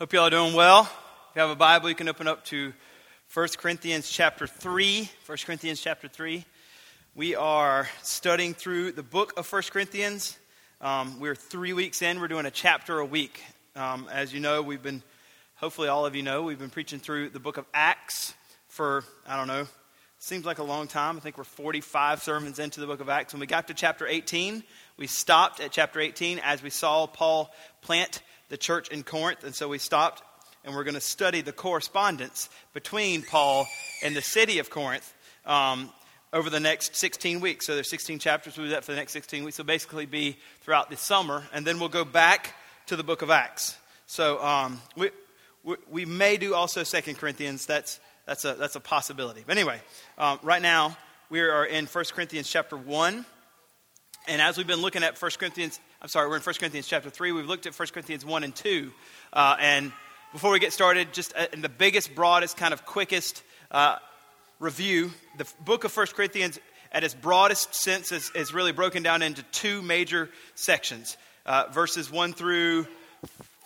Hope you all are doing well. If you have a Bible, you can open up to 1 Corinthians chapter 3. 1 Corinthians chapter 3. We are studying through the book of 1 Corinthians. Um, we're three weeks in. We're doing a chapter a week. Um, as you know, we've been, hopefully all of you know, we've been preaching through the book of Acts for, I don't know, seems like a long time. I think we're 45 sermons into the book of Acts. When we got to chapter 18, we stopped at chapter 18 as we saw Paul plant the church in Corinth. And so we stopped and we're going to study the correspondence between Paul and the city of Corinth um, over the next 16 weeks. So there's 16 chapters. We'll do that for the next 16 weeks. So basically be throughout the summer. And then we'll go back to the book of Acts. So um, we, we, we, may do also Second Corinthians. That's, that's, a, that's a possibility. But anyway, um, right now we are in 1 Corinthians chapter 1. And as we've been looking at 1 Corinthians, I'm sorry, we're in 1 Corinthians chapter 3. We've looked at 1 Corinthians 1 and 2. Uh, and before we get started, just uh, in the biggest, broadest, kind of quickest uh, review, the book of 1 Corinthians, at its broadest sense, is, is really broken down into two major sections. Uh, verses 1 through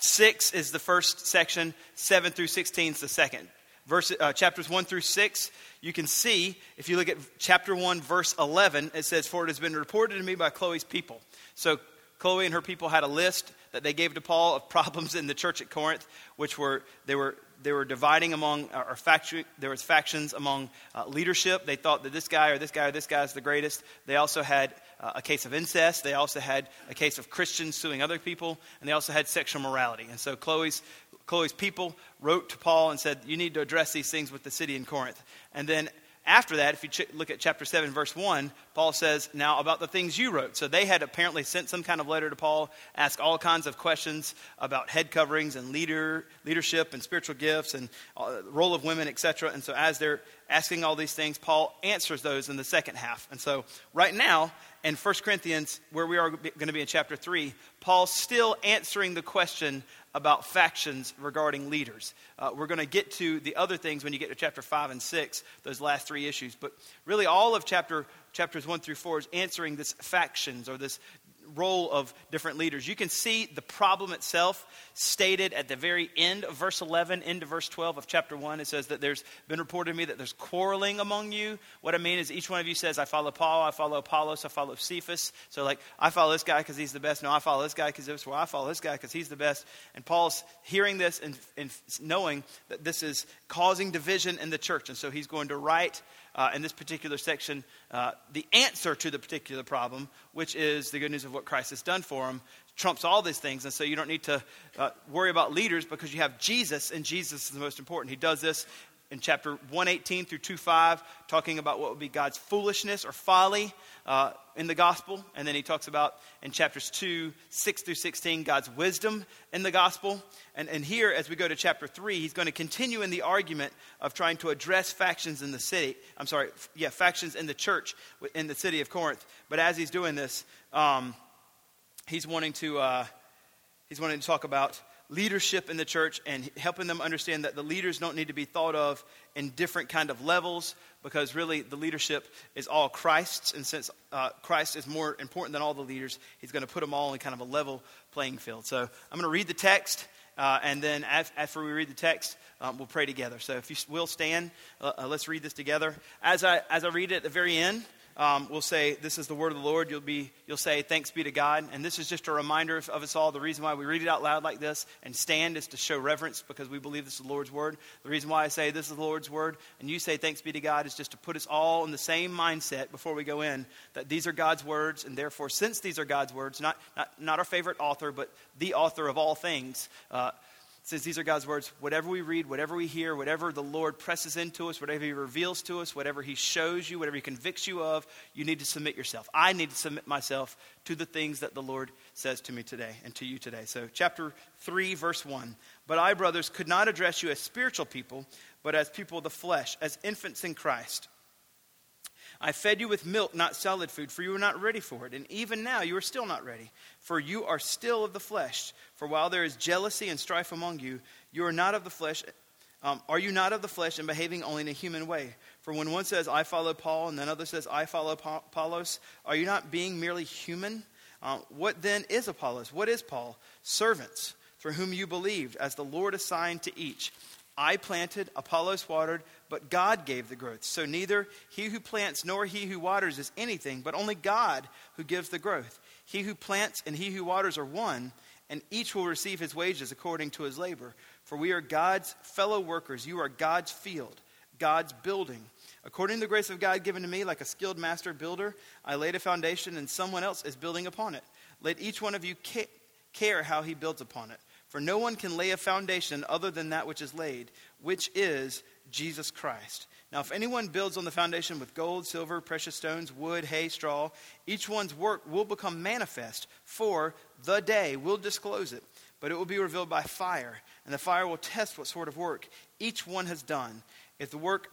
6 is the first section, 7 through 16 is the second. Verse, uh, chapters 1 through 6, you can see, if you look at chapter 1, verse 11, it says, For it has been reported to me by Chloe's people. So Chloe and her people had a list that they gave to Paul of problems in the church at Corinth, which were they were they were dividing among or faction, there was factions among uh, leadership. They thought that this guy or this guy or this guy is the greatest. They also had uh, a case of incest. They also had a case of Christians suing other people, and they also had sexual morality. And so Chloe's Chloe's people wrote to Paul and said, "You need to address these things with the city in Corinth." And then after that, if you ch- look at chapter 7, verse 1, Paul says, Now about the things you wrote. So they had apparently sent some kind of letter to Paul, asked all kinds of questions about head coverings and leader, leadership and spiritual gifts and uh, role of women, etc. And so as they're asking all these things, Paul answers those in the second half. And so right now, in 1 Corinthians, where we are going to be in chapter 3, Paul's still answering the question about factions regarding leaders. Uh, we're going to get to the other things when you get to chapter 5 and 6, those last three issues. But really, all of chapter, chapters 1 through 4 is answering this factions or this role of different leaders. You can see the problem itself stated at the very end of verse 11 into verse 12 of chapter 1. It says that there's been reported to me that there's quarreling among you. What I mean is each one of you says, I follow Paul, I follow Apollos, I follow Cephas. So, like, I follow this guy because he's the best. No, I follow this guy because this. Well, I follow this guy because he's the best. And Paul's hearing this and, and knowing that this is causing division in the church. And so he's going to write uh, in this particular section uh, the answer to the particular problem, which is the good news of what Christ has done for them, trumps all these things. And so you don't need to uh, worry about leaders because you have Jesus, and Jesus is the most important. He does this in chapter 118 through 25, talking about what would be God's foolishness or folly uh, in the gospel. And then he talks about in chapters 2, 6 through 16, God's wisdom in the gospel. And, and here, as we go to chapter 3, he's going to continue in the argument of trying to address factions in the city. I'm sorry, yeah, factions in the church in the city of Corinth. But as he's doing this, um, he's wanting to. Uh, he's wanting to talk about leadership in the church and helping them understand that the leaders don't need to be thought of in different kind of levels because really the leadership is all christ's. And since uh, christ is more important than all the leaders he's going to put them all in kind of a level playing field. So i'm going to read the text uh, and then after we read the text um, we'll pray together. So if you will stand uh, uh, let's read this together. As i as i read it at the very end um, we'll say, This is the word of the Lord. You'll, be, you'll say, Thanks be to God. And this is just a reminder of, of us all. The reason why we read it out loud like this and stand is to show reverence because we believe this is the Lord's word. The reason why I say this is the Lord's word and you say, Thanks be to God is just to put us all in the same mindset before we go in that these are God's words. And therefore, since these are God's words, not, not, not our favorite author, but the author of all things, uh, since these are God's words, whatever we read, whatever we hear, whatever the Lord presses into us, whatever He reveals to us, whatever He shows you, whatever He convicts you of, you need to submit yourself. I need to submit myself to the things that the Lord says to me today and to you today. So, chapter 3, verse 1. But I, brothers, could not address you as spiritual people, but as people of the flesh, as infants in Christ. I fed you with milk, not solid food, for you were not ready for it. And even now you are still not ready, for you are still of the flesh. For while there is jealousy and strife among you, you are not of the flesh. Um, are you not of the flesh and behaving only in a human way? For when one says, I follow Paul, and another says, I follow Apollos, are you not being merely human? Uh, what then is Apollos? What is Paul? Servants for whom you believed, as the Lord assigned to each. I planted, Apollos watered, but God gave the growth. So neither he who plants nor he who waters is anything, but only God who gives the growth. He who plants and he who waters are one, and each will receive his wages according to his labor. For we are God's fellow workers. You are God's field, God's building. According to the grace of God given to me, like a skilled master builder, I laid a foundation, and someone else is building upon it. Let each one of you care how he builds upon it. For no one can lay a foundation other than that which is laid, which is Jesus Christ. Now, if anyone builds on the foundation with gold, silver, precious stones, wood, hay, straw, each one's work will become manifest, for the day will disclose it. But it will be revealed by fire, and the fire will test what sort of work each one has done. If the work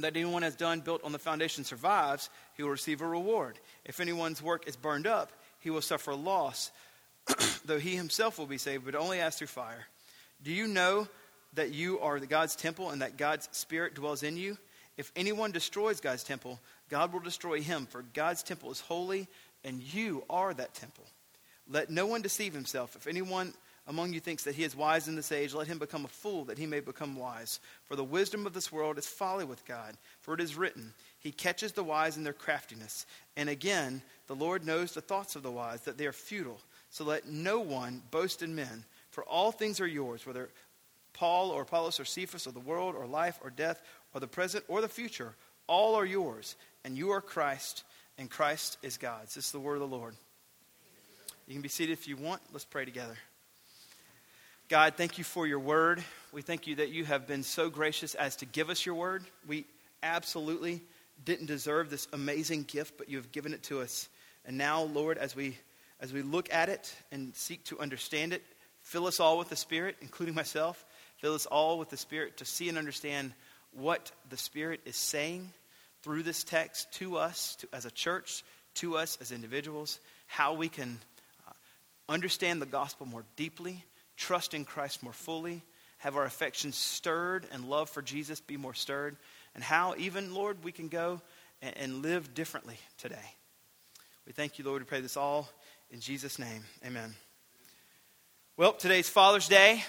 that anyone has done built on the foundation survives, he will receive a reward. If anyone's work is burned up, he will suffer loss, though he himself will be saved, but only as through fire. Do you know that you are God's temple and that God's Spirit dwells in you? If anyone destroys God's temple, God will destroy him, for God's temple is holy, and you are that temple. Let no one deceive himself. If anyone among you thinks that he is wise in this age, let him become a fool that he may become wise. For the wisdom of this world is folly with God. For it is written, He catches the wise in their craftiness. And again, the Lord knows the thoughts of the wise, that they are futile. So let no one boast in men, for all things are yours, whether Paul or Apollos or Cephas or the world or life or death or the present or the future, all are yours, and you are Christ, and Christ is God's. This is the word of the Lord. You can be seated if you want. Let's pray together. God, thank you for your word. We thank you that you have been so gracious as to give us your word. We absolutely didn't deserve this amazing gift, but you have given it to us. And now, Lord, as we as we look at it and seek to understand it, fill us all with the Spirit, including myself. Fill us all with the Spirit to see and understand what the Spirit is saying through this text to us to, as a church, to us as individuals, how we can uh, understand the gospel more deeply, trust in Christ more fully, have our affections stirred and love for Jesus be more stirred, and how even, Lord, we can go and, and live differently today. We thank you, Lord. We pray this all in Jesus' name. Amen. Well, today's Father's Day.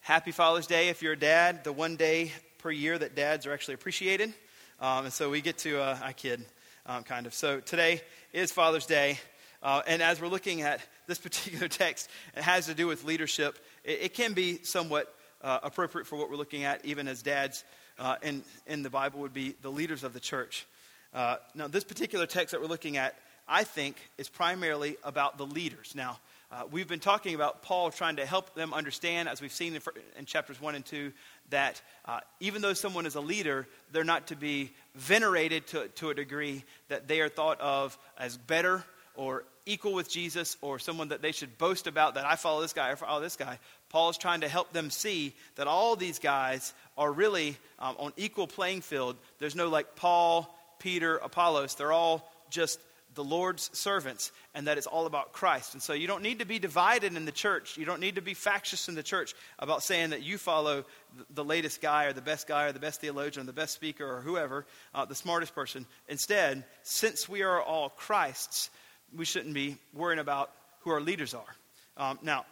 Happy Father's Day if you're a dad, the one day per year that dads are actually appreciated. Um, and so we get to, uh, I kid, um, kind of. So today is Father's Day. Uh, and as we're looking at this particular text, it has to do with leadership. It, it can be somewhat uh, appropriate for what we're looking at, even as dads uh, in, in the Bible would be the leaders of the church. Uh, now, this particular text that we're looking at, I think, is primarily about the leaders. Now, uh, we've been talking about Paul trying to help them understand, as we've seen in, in chapters 1 and 2, that uh, even though someone is a leader, they're not to be venerated to, to a degree that they are thought of as better or equal with Jesus or someone that they should boast about that I follow this guy or follow this guy. Paul is trying to help them see that all these guys are really um, on equal playing field. There's no like Paul, Peter, Apollos. They're all just the Lord's servants, and that it's all about Christ. And so you don't need to be divided in the church. You don't need to be factious in the church about saying that you follow the latest guy or the best guy or the best theologian or the best speaker or whoever, uh, the smartest person. Instead, since we are all Christ's, we shouldn't be worrying about who our leaders are. Um, now,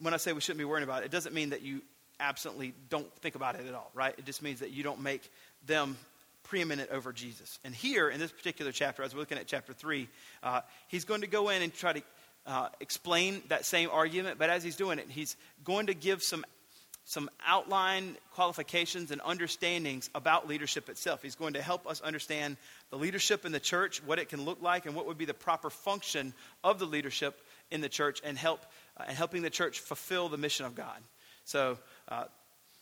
when I say we shouldn't be worrying about it, it doesn't mean that you absolutely don't think about it at all, right? It just means that you don't make them preeminent over Jesus. And here in this particular chapter, as we're looking at chapter 3, uh, he's going to go in and try to uh, explain that same argument, but as he's doing it, he's going to give some some outline qualifications and understandings about leadership itself. He's going to help us understand the leadership in the church, what it can look like, and what would be the proper function of the leadership in the church, and help uh, and helping the church fulfill the mission of God. So. Uh,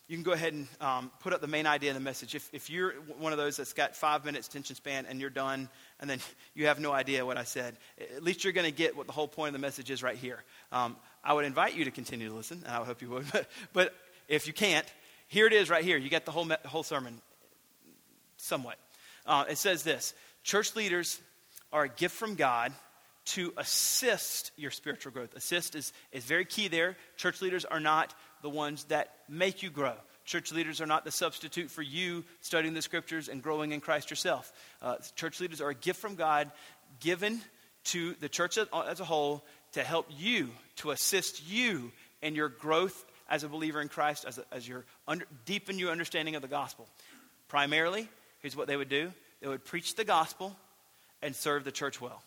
you can go ahead and um, put up the main idea in the message. If, if you're one of those that's got five minutes attention span and you're done, and then you have no idea what I said, at least you're going to get what the whole point of the message is right here. Um, I would invite you to continue to listen, and I hope you would. But, but if you can't, here it is right here. You get the whole, me- whole sermon somewhat. Uh, it says this Church leaders are a gift from God to assist your spiritual growth. Assist is, is very key there. Church leaders are not the ones that make you grow. Church leaders are not the substitute for you studying the scriptures and growing in Christ yourself. Uh, church leaders are a gift from God given to the church as a whole to help you, to assist you in your growth as a believer in Christ, as, a, as your under, deepen your understanding of the gospel. Primarily, here's what they would do they would preach the gospel and serve the church well.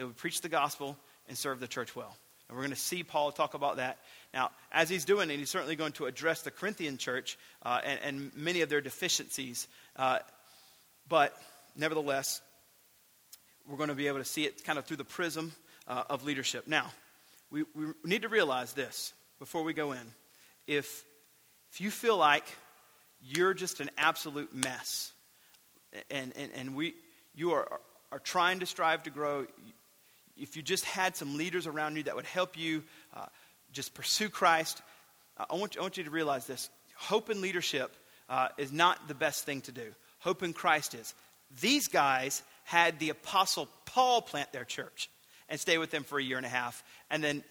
They would preach the gospel and serve the church well. And we're going to see Paul talk about that. Now, as he's doing it, he's certainly going to address the Corinthian church uh, and, and, many of their deficiencies. Uh, but nevertheless, we're going to be able to see it kind of through the prism uh, of leadership. Now, we, we need to realize this before we go in. If, if you feel like you're just an absolute mess, and, and, and we, you are, are trying to strive to grow, if you just had some leaders around you that would help you uh, just pursue Christ, I want, you, I want you to realize this. Hope in leadership uh, is not the best thing to do. Hope in Christ is. These guys had the Apostle Paul plant their church and stay with them for a year and a half, and then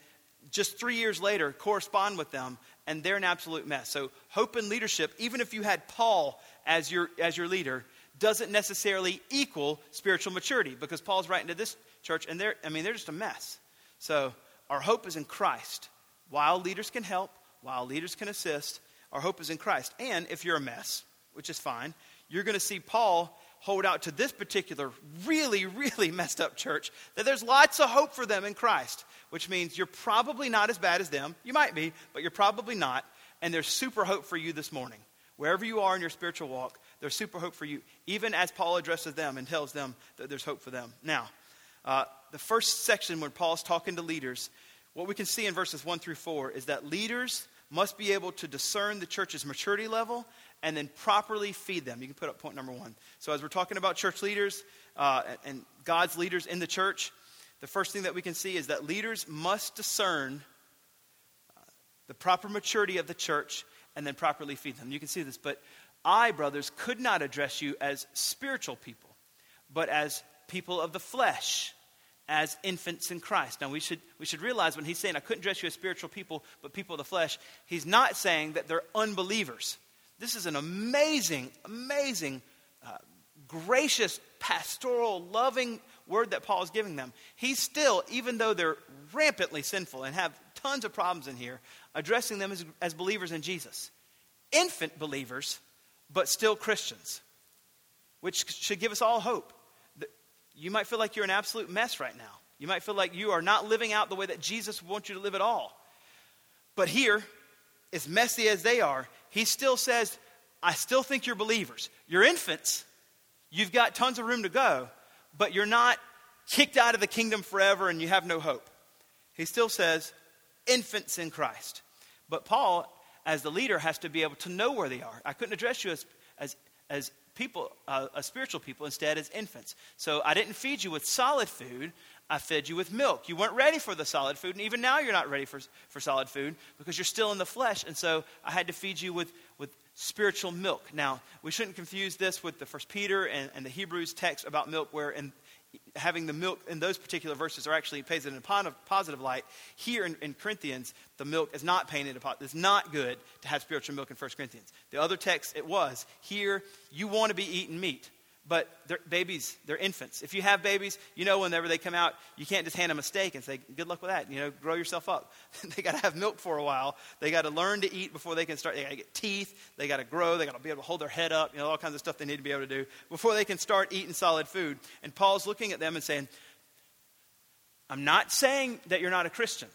just three years later correspond with them, and they're an absolute mess. So, hope in leadership, even if you had Paul as your, as your leader, doesn't necessarily equal spiritual maturity because Paul's writing to this church, and they're, I mean, they're just a mess. So, our hope is in Christ. While leaders can help, while leaders can assist, our hope is in Christ. And if you're a mess, which is fine, you're going to see Paul hold out to this particular really, really messed up church that there's lots of hope for them in Christ, which means you're probably not as bad as them. You might be, but you're probably not. And there's super hope for you this morning. Wherever you are in your spiritual walk, there's super hope for you, even as Paul addresses them and tells them that there's hope for them. Now, uh, the first section when Paul's talking to leaders, what we can see in verses 1 through 4 is that leaders must be able to discern the church's maturity level and then properly feed them. You can put up point number one. So, as we're talking about church leaders uh, and God's leaders in the church, the first thing that we can see is that leaders must discern uh, the proper maturity of the church and then properly feed them. You can see this, but I, brothers, could not address you as spiritual people, but as people of the flesh, as infants in Christ. Now, we should, we should realize when he's saying, I couldn't dress you as spiritual people, but people of the flesh, he's not saying that they're unbelievers. This is an amazing, amazing, uh, gracious, pastoral, loving word that Paul is giving them. He's still, even though they're rampantly sinful and have tons of problems in here, addressing them as, as believers in Jesus. Infant believers, but still Christians, which should give us all hope. You might feel like you're an absolute mess right now. You might feel like you are not living out the way that Jesus wants you to live at all. But here, as messy as they are, he still says, I still think you're believers. You're infants. You've got tons of room to go, but you're not kicked out of the kingdom forever and you have no hope. He still says, infants in Christ. But Paul, as the leader, has to be able to know where they are. I couldn't address you as, as, as people, uh, as spiritual people, instead as infants. So I didn't feed you with solid food. I fed you with milk. You weren't ready for the solid food, and even now you're not ready for, for solid food because you're still in the flesh. And so I had to feed you with, with spiritual milk. Now, we shouldn't confuse this with the First Peter and, and the Hebrews text about milk, where in having the milk in those particular verses are actually painted in a positive light. Here in, in Corinthians, the milk is not painted a It's not good to have spiritual milk in 1 Corinthians. The other text, it was. Here, you want to be eating meat but they're babies, they're infants. If you have babies, you know whenever they come out, you can't just hand them a steak and say, good luck with that. You know, grow yourself up. they got to have milk for a while. They got to learn to eat before they can start. They got to get teeth. They got to grow. They got to be able to hold their head up. You know, all kinds of stuff they need to be able to do before they can start eating solid food. And Paul's looking at them and saying, I'm not saying that you're not a Christian.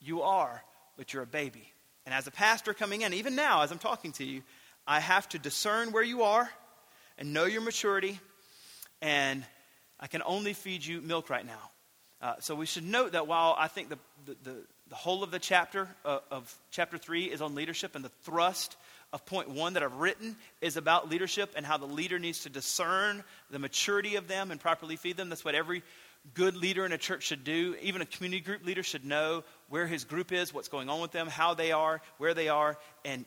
You are, but you're a baby. And as a pastor coming in, even now as I'm talking to you, I have to discern where you are and know your maturity, and I can only feed you milk right now. Uh, so we should note that while I think the, the, the, the whole of the chapter uh, of chapter 3 is on leadership, and the thrust of point one that I've written is about leadership and how the leader needs to discern the maturity of them and properly feed them. That's what every good leader in a church should do. Even a community group leader should know where his group is, what's going on with them, how they are, where they are, and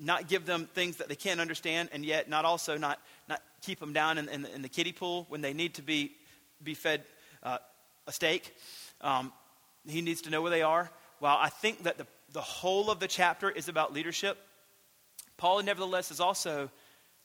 not give them things that they can't understand, and yet not also not, not keep them down in, in, in the kiddie pool when they need to be, be fed uh, a steak. Um, he needs to know where they are. While I think that the, the whole of the chapter is about leadership, Paul, nevertheless, is also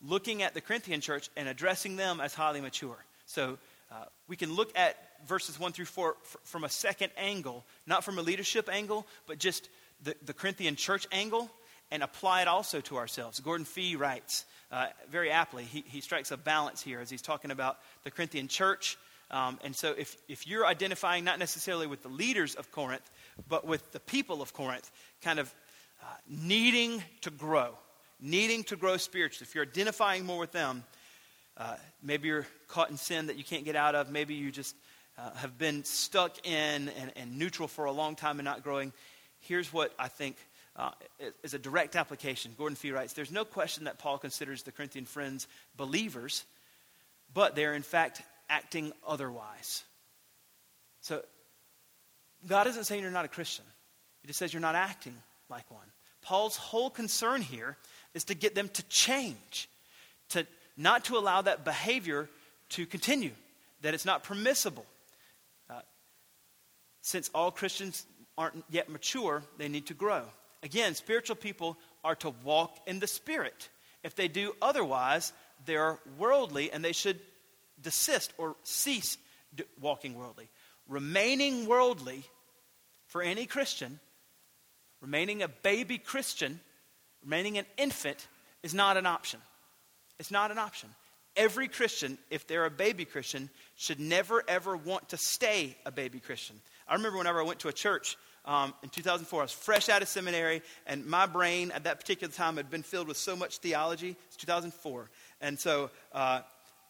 looking at the Corinthian church and addressing them as highly mature. So uh, we can look at verses 1 through 4 f- from a second angle, not from a leadership angle, but just the, the Corinthian church angle and apply it also to ourselves. Gordon Fee writes uh, very aptly, he, he strikes a balance here as he's talking about the Corinthian church. Um, and so if, if you're identifying not necessarily with the leaders of Corinth, but with the people of Corinth, kind of uh, needing to grow, needing to grow spiritually, if you're identifying more with them, uh, maybe you're caught in sin that you can't get out of. Maybe you just uh, have been stuck in and, and, neutral for a long time and not growing. Here's what I think uh, is a direct application. Gordon Fee writes There's no question that Paul considers the Corinthian friends believers, but they're in fact acting otherwise. So, God isn't saying you're not a Christian, He just says you're not acting like one. Paul's whole concern here is to get them to change, to not to allow that behavior to continue, that it's not permissible. Uh, since all Christians aren't yet mature, they need to grow. Again, spiritual people are to walk in the Spirit. If they do otherwise, they're worldly and they should desist or cease walking worldly. Remaining worldly for any Christian, remaining a baby Christian, remaining an infant, is not an option. It's not an option. Every Christian, if they're a baby Christian, should never ever want to stay a baby Christian. I remember whenever I went to a church um, in 2004. I was fresh out of seminary, and my brain at that particular time had been filled with so much theology. It's 2004. And so, uh,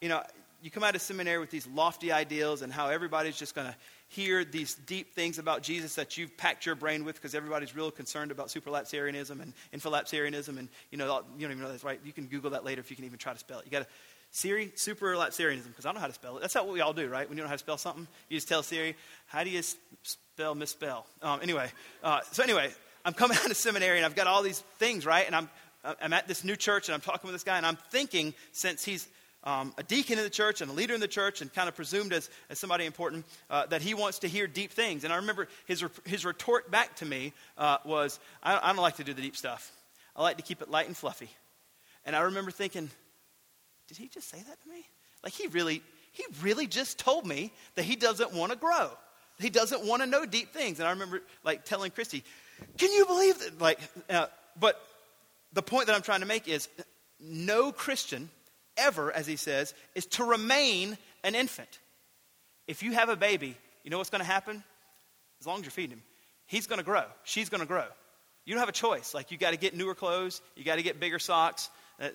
you know, you come out of seminary with these lofty ideals and how everybody's just going to hear these deep things about Jesus that you've packed your brain with because everybody's real concerned about supralapsarianism and infralapsarianism. And, you know, you don't even know that's right. You can Google that later if you can even try to spell it. You got to Siri, supralapsarianism, because I don't know how to spell it. That's not what we all do, right? When you don't know how to spell something, you just tell Siri, how do you spell, misspell? Um, anyway, uh, so anyway, I'm coming out of seminary and I've got all these things, right? And I'm, I'm at this new church and I'm talking with this guy and I'm thinking, since he's um, a deacon in the church and a leader in the church and kind of presumed as, as somebody important, uh, that he wants to hear deep things. And I remember his, his retort back to me uh, was, I, I don't like to do the deep stuff. I like to keep it light and fluffy. And I remember thinking, did he just say that to me? Like he really, he really just told me that he doesn't want to grow. He doesn't want to know deep things. And I remember like telling Christy, can you believe that? Like, uh, but the point that I'm trying to make is no Christian ever, as he says, is to remain an infant. If you have a baby, you know what's going to happen? As long as you're feeding him, he's going to grow. She's going to grow. You don't have a choice. Like, you got to get newer clothes, you got to get bigger socks. Uh,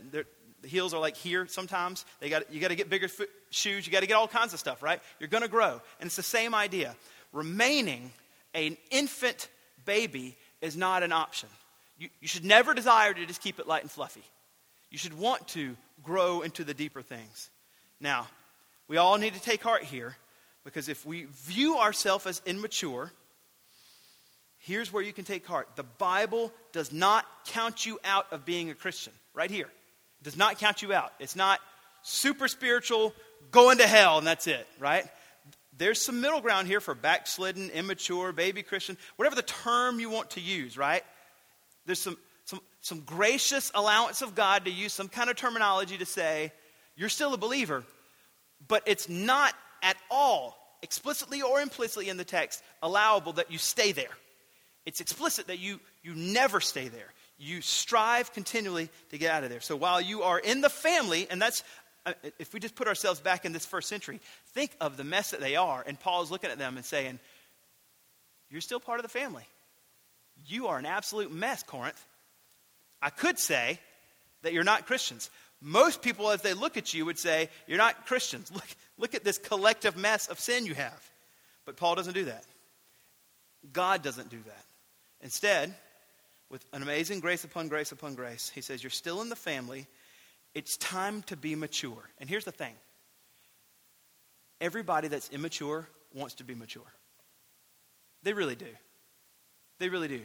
the heels are like here sometimes. They got, you got to get bigger foot, shoes. You got to get all kinds of stuff, right? You're going to grow. And it's the same idea. Remaining an infant baby is not an option. You, you should never desire to just keep it light and fluffy. You should want to grow into the deeper things. Now, we all need to take heart here because if we view ourselves as immature, here's where you can take heart. The Bible does not count you out of being a Christian, right here does not count you out. It's not super spiritual, going to hell, and that's it, right? There's some middle ground here for backslidden, immature, baby Christian, whatever the term you want to use, right? There's some, some, some gracious allowance of God to use some kind of terminology to say, you're still a believer, but it's not at all, explicitly or implicitly in the text, allowable that you stay there. It's explicit that you, you never stay there you strive continually to get out of there. So while you are in the family, and that's, uh, if we just put ourselves back in this first century, think of the mess that they are. And Paul is looking at them and saying, You're still part of the family. You are an absolute mess, Corinth. I could say that you're not Christians. Most people, as they look at you, would say, You're not Christians. Look, look at this collective mess of sin you have. But Paul doesn't do that. God doesn't do that. Instead, with an amazing grace upon grace upon grace. He says, You're still in the family. It's time to be mature. And here's the thing everybody that's immature wants to be mature. They really do. They really do.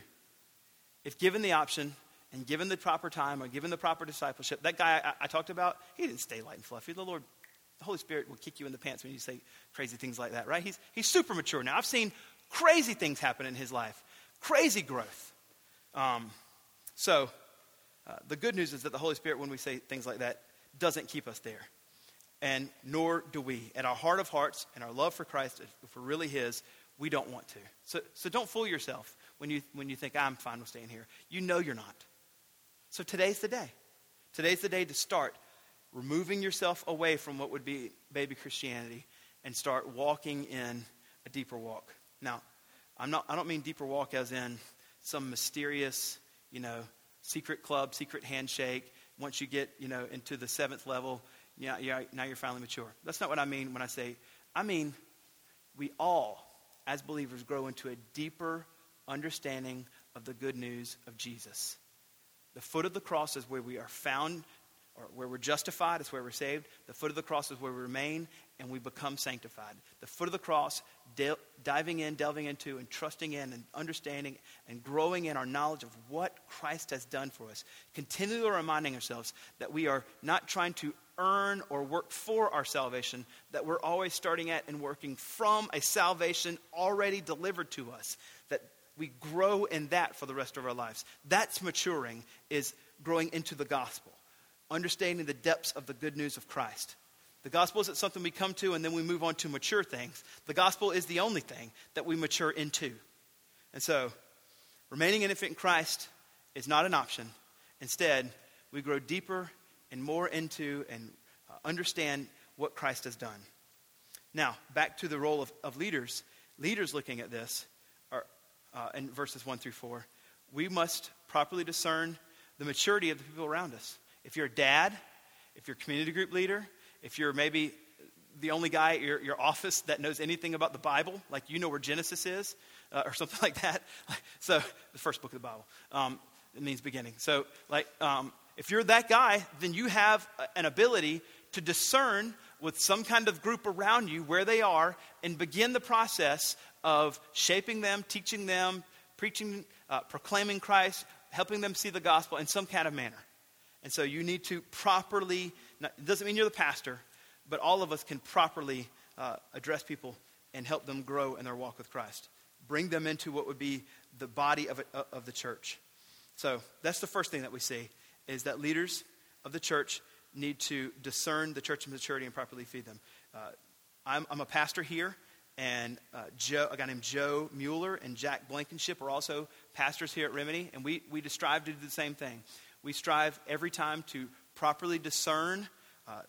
If given the option and given the proper time or given the proper discipleship, that guy I, I talked about, he didn't stay light and fluffy. The Lord, the Holy Spirit will kick you in the pants when you say crazy things like that, right? He's, he's super mature now. I've seen crazy things happen in his life, crazy growth. Um, so, uh, the good news is that the Holy Spirit, when we say things like that, doesn't keep us there. And nor do we. At our heart of hearts and our love for Christ, if we're really His, we don't want to. So, so don't fool yourself. when you, when you think, I'm fine with staying here. You know you're not. So today's the day. Today's the day to start removing yourself away from what would be baby Christianity and start walking in a deeper walk. Now, I'm not, I don't mean deeper walk as in some mysterious, you know, secret club, secret handshake. Once you get, you know, into the seventh level, yeah, yeah, now you're finally mature. That's not what I mean when I say, I mean, we all, as believers, grow into a deeper understanding of the good news of Jesus. The foot of the cross is where we are found, or where we're justified, is where we're saved. The foot of the cross is where we remain, and we become sanctified. The foot of the cross, diving in, delving into, and trusting in, and understanding, and growing in our knowledge of what Christ has done for us. Continually reminding ourselves that we are not trying to earn or work for our salvation, that we're always starting at and working from a salvation already delivered to us. That we grow in that for the rest of our lives. That's maturing, is growing into the gospel, understanding the depths of the good news of Christ. The gospel isn't something we come to and then we move on to mature things. The gospel is the only thing that we mature into. And so, remaining an infant in Christ is not an option. Instead, we grow deeper and more into and uh, understand what Christ has done. Now, back to the role of, of leaders. Leaders looking at this are uh, in verses 1 through 4. We must properly discern the maturity of the people around us. If you're a dad, if you're a community group leader, if you're maybe the only guy at your, your office that knows anything about the Bible, like you know where Genesis is, uh, or something like that. So, the first book of the Bible. Um, it means beginning. So, like, um, if you're that guy, then you have an ability to discern with some kind of group around you where they are and begin the process of shaping them, teaching them, preaching, uh, proclaiming Christ, helping them see the gospel in some kind of manner. And so you need to properly it doesn't mean you're the pastor, but all of us can properly uh, address people and help them grow in their walk with Christ. Bring them into what would be the body of, uh, of the church. So that's the first thing that we see is that leaders of the church need to discern the church's maturity and properly feed them. Uh, I'm, I'm, a pastor here, and uh, Joe, a guy named Joe Mueller and Jack Blankenship are also pastors here at Remedy, and we, we strive to do the same thing. We strive every time to properly discern uh,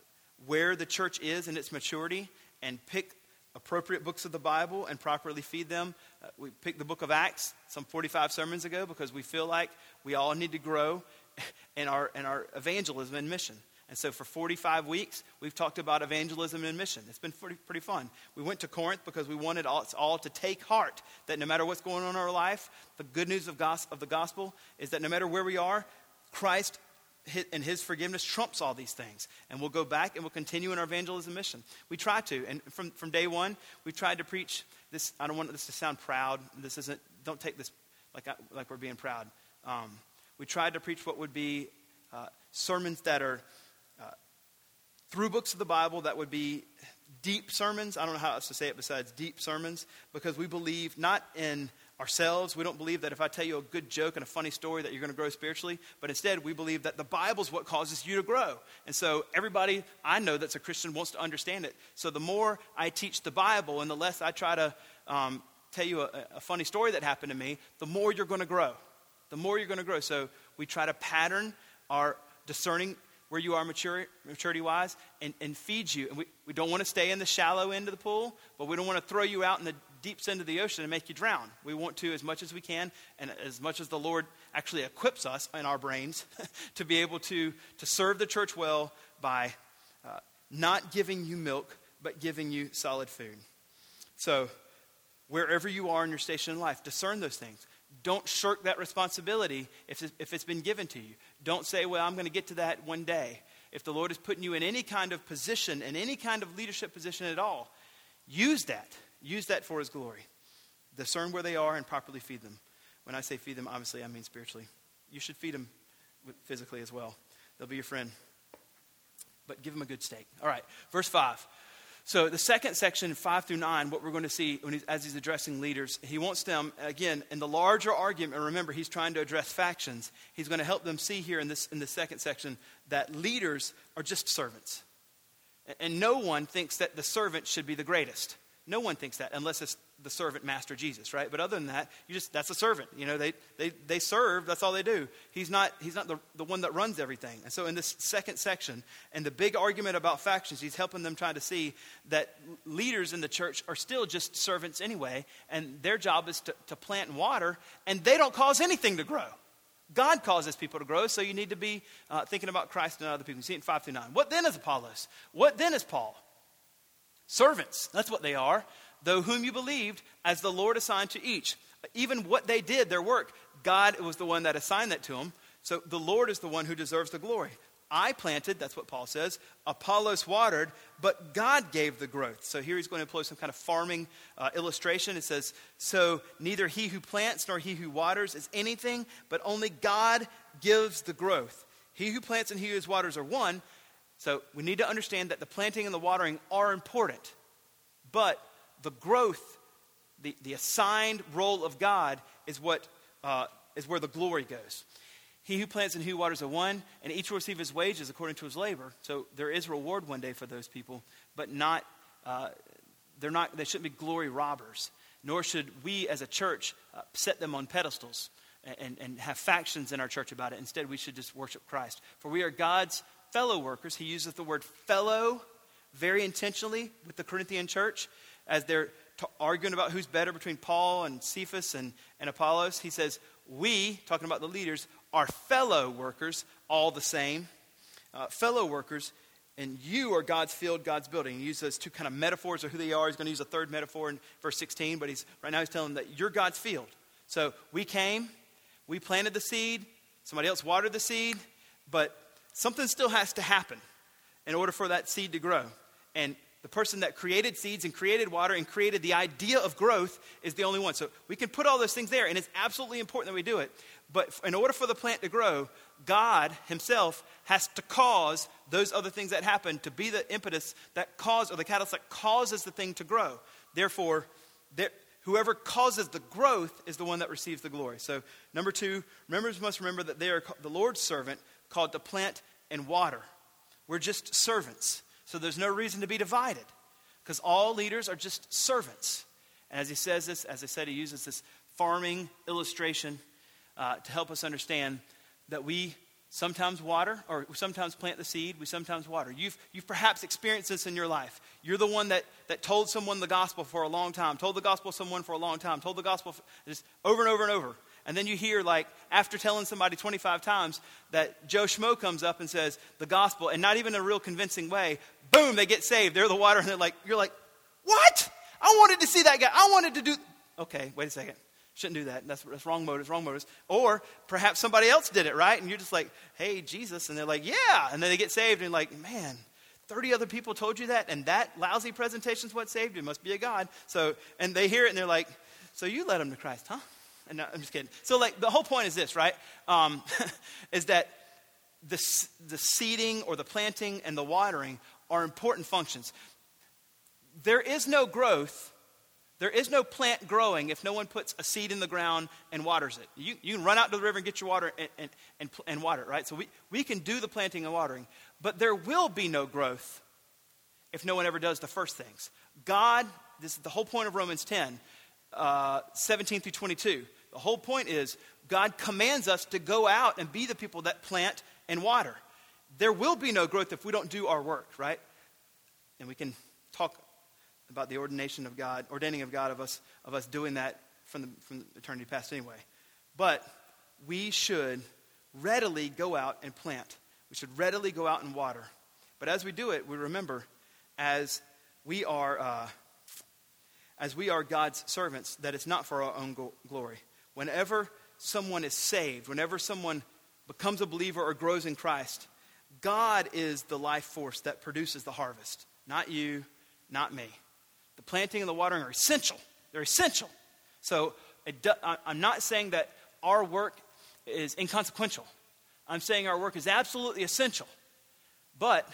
where the church is in its maturity and pick appropriate books of the Bible and properly feed them. Uh, we picked the book of Acts some 45 sermons ago because we feel like we all need to grow in our, in our evangelism and mission. And so for 45 weeks, we've talked about evangelism and mission. It's been pretty, pretty fun. We went to Corinth because we wanted all, all to take heart that no matter what's going on in our life, the good news of, gos- of the gospel is that no matter where we are, Christ and his forgiveness trumps all these things. And we'll go back and we'll continue in our evangelism mission. We try to. And from, from day one, we've tried to preach this. I don't want this to sound proud. This isn't, don't take this like, I, like we're being proud. Um, we tried to preach what would be uh, sermons that are uh, through books of the Bible that would be deep sermons. I don't know how else to say it besides deep sermons, because we believe not in ourselves. We don't believe that if I tell you a good joke and a funny story that you're going to grow spiritually, but instead we believe that the Bible's what causes you to grow. And so everybody I know that's a Christian wants to understand it. So the more I teach the Bible and the less I try to um, tell you a, a funny story that happened to me, the more you're going to grow. The more you're going to grow. So we try to pattern our discerning where you are maturity wise and, and feed you. And we, we don't want to stay in the shallow end of the pool, but we don't want to throw you out in the deep into the ocean and make you drown. We want to, as much as we can, and as much as the Lord actually equips us in our brains to be able to, to serve the church well by uh, not giving you milk, but giving you solid food. So, wherever you are in your station in life, discern those things. Don't shirk that responsibility if if it's been given to you. Don't say, well, I'm going to get to that one day. If the Lord is putting you in any kind of position, in any kind of leadership position at all, use that. Use that for His glory. Discern where they are and properly feed them. When I say feed them, obviously I mean spiritually. You should feed them physically as well. They'll be your friend. But give them a good steak. All right, verse 5. So, the second section, 5 through 9, what we're going to see he's, as he's addressing leaders, he wants them, again, in the larger argument, remember, he's trying to address factions. He's going to help them see here in, this, in the second section that leaders are just servants. And no one thinks that the servant should be the greatest. No one thinks that unless it's the servant master Jesus, right? But other than that, you just that's a servant. You know, they they they serve, that's all they do. He's not he's not the, the one that runs everything. And so in this second section, and the big argument about factions, he's helping them try to see that leaders in the church are still just servants anyway, and their job is to, to plant and water, and they don't cause anything to grow. God causes people to grow, so you need to be uh, thinking about Christ and other people. You see it in 5 through 9. What then is Apollos? What then is Paul? Servants. That's what they are though whom you believed, as the Lord assigned to each. Even what they did, their work, God was the one that assigned that to them. So the Lord is the one who deserves the glory. I planted, that's what Paul says. Apollos watered, but God gave the growth. So here he's going to employ some kind of farming uh, illustration. It says, So neither he who plants nor he who waters is anything, but only God gives the growth. He who plants and he who waters are one. So we need to understand that the planting and the watering are important. But the growth, the, the assigned role of God is what uh, is where the glory goes. He who plants and who waters are one, and each will receive his wages according to his labor. So there is reward one day for those people, but not uh, they're not they shouldn't be glory robbers. Nor should we as a church uh, set them on pedestals and, and have factions in our church about it. Instead, we should just worship Christ. For we are God's fellow workers. He uses the word fellow very intentionally with the Corinthian church as they're t- arguing about who's better between Paul and Cephas and, and Apollos, he says, We, talking about the leaders, are fellow workers, all the same. Uh, fellow workers, and you are God's field, God's building. He uses those two kind of metaphors of who they are. He's going to use a third metaphor in verse 16, but he's right now he's telling them that you're God's field. So we came, we planted the seed, somebody else watered the seed, but something still has to happen in order for that seed to grow. And the person that created seeds and created water and created the idea of growth is the only one. So we can put all those things there, and it's absolutely important that we do it. But in order for the plant to grow, God Himself has to cause those other things that happen to be the impetus that cause or the catalyst that causes the thing to grow. Therefore, there, whoever causes the growth is the one that receives the glory. So, number two, members must remember that they are the Lord's servant called to plant and water. We're just servants. So there's no reason to be divided because all leaders are just servants. And as he says this, as I said, he uses this farming illustration uh, to help us understand that we sometimes water or sometimes plant the seed, we sometimes water. You've, you've perhaps experienced this in your life. You're the one that, that told someone the gospel for a long time, told the gospel to someone for a long time, told the gospel just over and over and over. And then you hear, like, after telling somebody 25 times, that Joe Schmo comes up and says the gospel, and not even in a real convincing way, boom, they get saved. They're the water, and they're like, you're like, what? I wanted to see that guy. I wanted to do. Okay, wait a second. Shouldn't do that. That's, that's wrong motives, wrong motives. Or perhaps somebody else did it, right? And you're just like, hey, Jesus. And they're like, yeah. And then they get saved, and like, man, 30 other people told you that, and that lousy presentation is what saved you. It must be a God. So, and they hear it, and they're like, so you led them to Christ, huh? No, I'm just kidding. So, like, the whole point is this, right? Um, is that the, the seeding or the planting and the watering are important functions. There is no growth, there is no plant growing if no one puts a seed in the ground and waters it. You, you can run out to the river and get your water and, and, and, and water it, right? So we, we can do the planting and watering, but there will be no growth if no one ever does the first things. God, this is the whole point of Romans 10, uh, 17 through 22. The whole point is God commands us to go out and be the people that plant and water there will be no growth if we don't do our work, right? And we can talk about the ordination of God, ordaining of God of us, of us doing that from the, from eternity past anyway. But we should readily go out and plant. We should readily go out and water. But as we do it, we remember as we are, uh, as we are God's servants, that it's not for our own go- glory. Whenever someone is saved, whenever someone becomes a believer or grows in Christ, God is the life force that produces the harvest, not you, not me. The planting and the watering are essential. They're essential. So do, I'm not saying that our work is inconsequential. I'm saying our work is absolutely essential. But